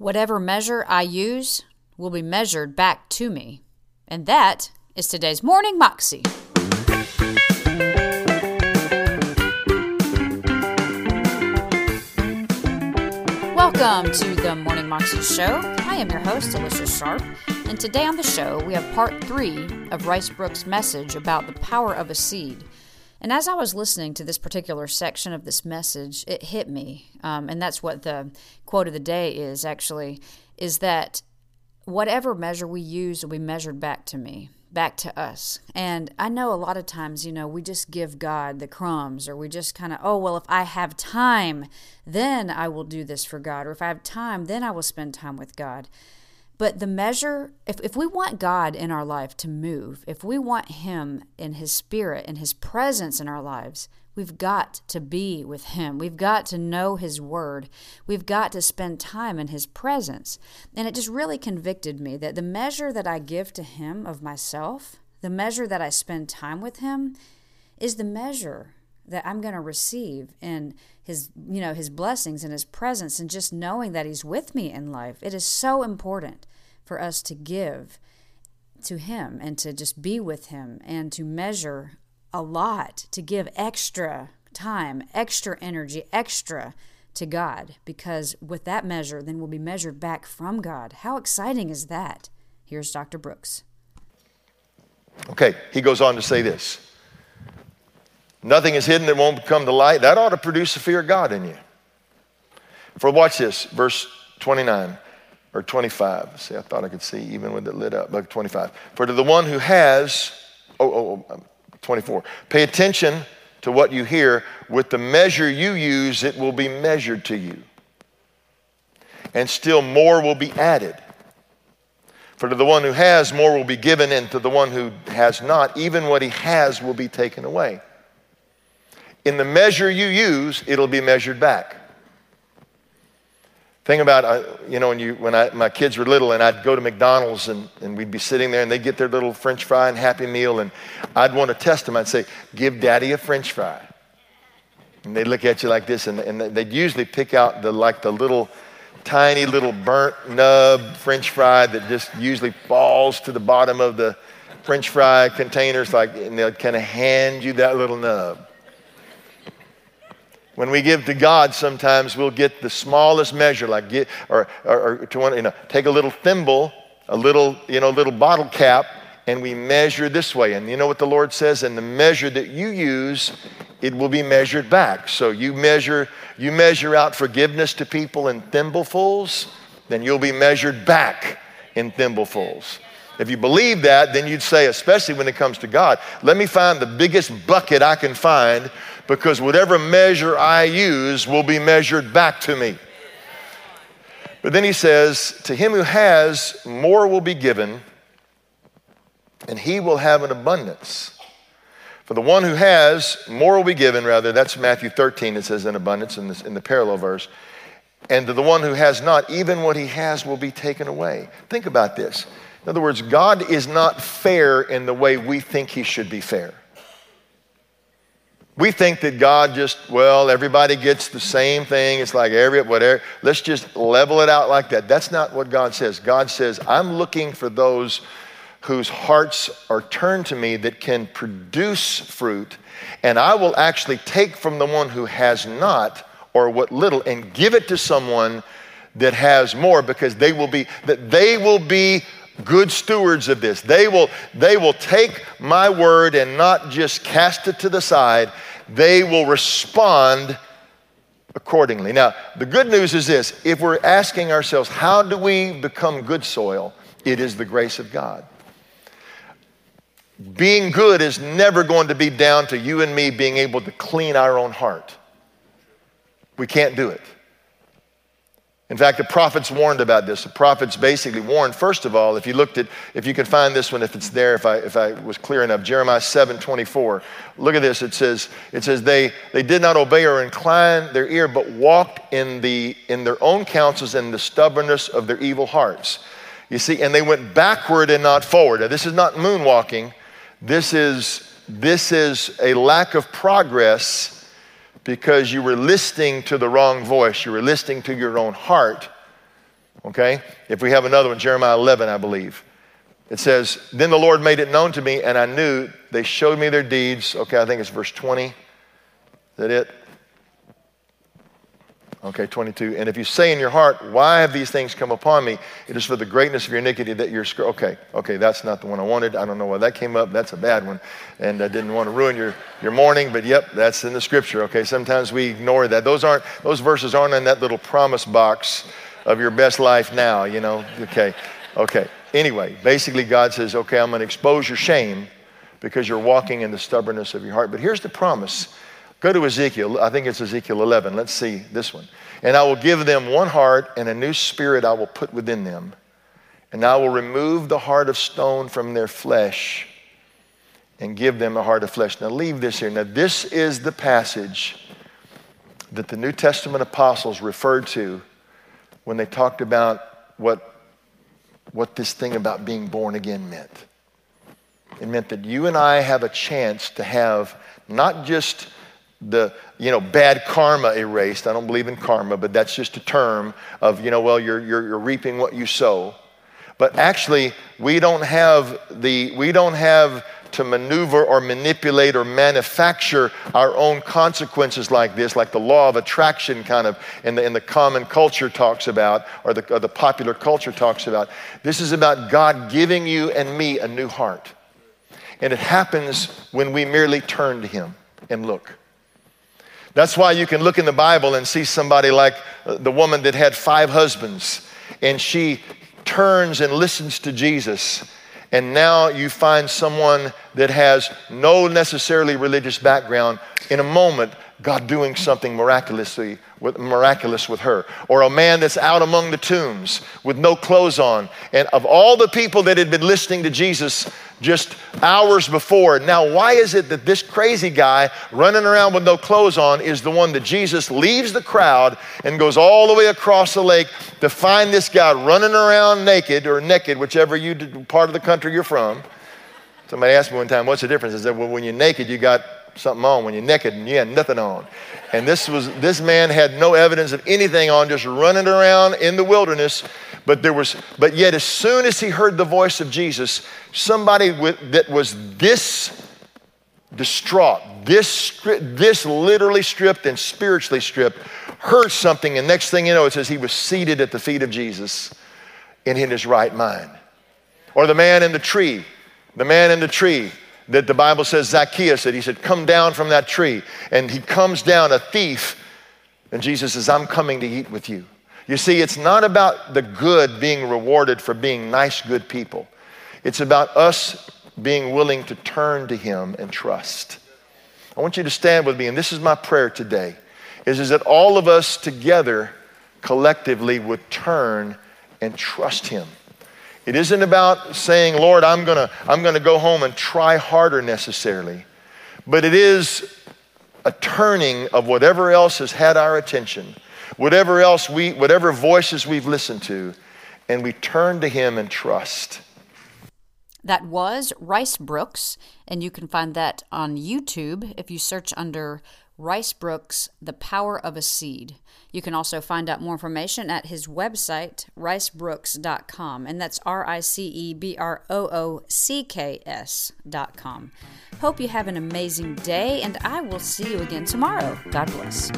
Whatever measure I use will be measured back to me. And that is today's Morning Moxie. Welcome to the Morning Moxie Show. I am your host, Alicia Sharp, and today on the show we have part three of Rice Broocks' message about the power of a seed. And as I was listening to this particular section of this message, it hit me. Um, and that's what the quote of the day is actually, is that whatever measure we use will be measured back to me, back to us. And I know a lot of times, you know, we just give God the crumbs or we just kind of, oh, well, if I have time, then I will do this for God. Or if I have time, then I will spend time with God. But the measure, if, if we want God in our life to move, if we want Him in His Spirit and His presence in our lives, we've got to be with Him. We've got to know His Word. We've got to spend time in His presence. And it just really convicted me that the measure that I give to Him of myself, the measure that I spend time with Him, is the measure that I'm going to receive in his you know his blessings and his presence and just knowing that he's with me in life. It is so important for us to give to Him and to just be with Him and to measure a lot, to give extra time, extra energy, extra to God, because with that measure, then we'll be measured back from God. How exciting is that? Here's Dr. Broocks. Okay, he goes on to say this Nothing is hidden that won't come to light. That ought to produce the fear of God in you. For watch this, verse 29 or 25. See, I thought I could see even with it lit up. But 25. For to the one who has, oh, oh, um, 24. Pay attention to what you hear. With the measure you use, it will be measured to you. And still more will be added. For to the one who has, more will be given, and to the one who has not, even what he has will be taken away. In the measure you use, it'll be measured back. Thing about, uh, you know, when, you, when I, my kids were little and I'd go to McDonald's and, and we'd be sitting there and they'd get their little french fry and Happy Meal and I'd want to test them. I'd say, give daddy a french fry. And they'd look at you like this and, and they'd usually pick out the, like the little, tiny little burnt nub french fry that just usually falls to the bottom of the french fry containers like, and they'll kind of hand you that little nub. When we give to God, sometimes we'll get the smallest measure, like get, or, or, or to one, you know, take a little thimble, a little, you know, little bottle cap, and we measure this way. And you know what the Lord says? And the measure that you use, it will be measured back. So you measure, you measure out forgiveness to people in thimblefuls, then you'll be measured back in thimblefuls. If you believe that, then you'd say, especially when it comes to God, let me find the biggest bucket I can find because whatever measure I use will be measured back to me. But then he says, To him who has, more will be given, and he will have an abundance. For the one who has, more will be given, rather. That's Matthew 13, it says in abundance in, this, in the parallel verse. And to the one who has not, even what he has will be taken away. Think about this. In other words, God is not fair in the way we think he should be fair. We think that God just, well, everybody gets the same thing. It's like every, whatever. Let's just level it out like that. That's not what God says. God says, I'm looking for those whose hearts are turned to me that can produce fruit, and I will actually take from the one who has not or what little and give it to someone that has more because they will be that they will be good stewards of this. They will, they will take my word and not just cast it to the side, they will respond accordingly. Now, the good news is this if we're asking ourselves, how do we become good soil? It is the grace of God. Being good is never going to be down to you and me being able to clean our own heart. We can't do it. In fact, the prophets warned about this. The prophets basically warned, first of all, if you looked at, if you could find this one, if it's there, if I, if I was clear enough, Jeremiah 7 24. Look at this. It says, it says they, they did not obey or incline their ear, but walked in, the, in their own counsels and the stubbornness of their evil hearts. You see, and they went backward and not forward. Now, this is not moonwalking. This is, this is a lack of progress because you were listening to the wrong voice. You were listening to your own heart Okay? If we have another one, Jeremiah 11, I believe. It says, Then the Lord made it known to me, and I knew they showed me their deeds. Okay, I think it's verse 20. Is that it? Okay, 22. And if you say in your heart, Why have these things come upon me? It is for the greatness of your iniquity that you're. Okay, okay, that's not the one I wanted. I don't know why that came up. That's a bad one. And I didn't want to ruin your, your morning, but yep, that's in the scripture. Okay, sometimes we ignore that. Those aren't, those verses aren't in that little promise box of your best life now, you know? Okay, okay. Anyway, basically, God says, Okay, I'm going to expose your shame because you're walking in the stubbornness of your heart. But here's the promise Go to Ezekiel. I think it's Ezekiel 11. Let's see this one. And I will give them one heart, and a new spirit I will put within them. And I will remove the heart of stone from their flesh and give them a heart of flesh. Now, leave this here. Now, this is the passage that the New Testament apostles referred to when they talked about what, what this thing about being born again meant. It meant that you and I have a chance to have not just the you know bad karma erased i don't believe in karma but that's just a term of you know well you're, you're, you're reaping what you sow but actually we don't have the we don't have to maneuver or manipulate or manufacture our own consequences like this, like the law of attraction kind of in the, in the common culture talks about, or the, or the popular culture talks about. This is about God giving you and me a new heart. And it happens when we merely turn to Him and look. That's why you can look in the Bible and see somebody like uh, the woman that had five husbands, and she turns and listens to Jesus. And now you find someone that has no necessarily religious background. In a moment, God doing something miraculously with, miraculous with her. Or a man that's out among the tombs with no clothes on. And of all the people that had been listening to Jesus just hours before, now why is it that this crazy guy running around with no clothes on is the one that Jesus leaves the crowd and goes all the way across the lake to find this guy running around naked or naked, whichever you part of the country you're from? Somebody asked me one time, what's the difference? I said, well, when you're naked, you got something on. When you're naked and you had nothing on. And this was this man had no evidence of anything on, just running around in the wilderness. But there was, but yet as soon as he heard the voice of Jesus, somebody with, that was this distraught, this this literally stripped and spiritually stripped, heard something, and next thing you know, it says he was seated at the feet of Jesus and in his right mind. Or the man in the tree, the man in the tree that the Bible says Zacchaeus said, he said, Come down from that tree. And he comes down, a thief, and Jesus says, I'm coming to eat with you. You see, it's not about the good being rewarded for being nice, good people. It's about us being willing to turn to him and trust. I want you to stand with me, and this is my prayer today, is, is that all of us together collectively would turn and trust him. It isn't about saying, Lord, I'm going to I'm going to go home and try harder necessarily, but it is a turning of whatever else has had our attention, whatever else we, whatever voices we've listened to, and we turn to Him and trust. That was Rice Broocks, and you can find that on YouTube if you search under Rice Broocks, The Power of a Seed. You can also find out more information at his website, ricebroocks.com, and that's R I C E B R O O C K S.com. Hope you have an amazing day, and I will see you again tomorrow. God bless.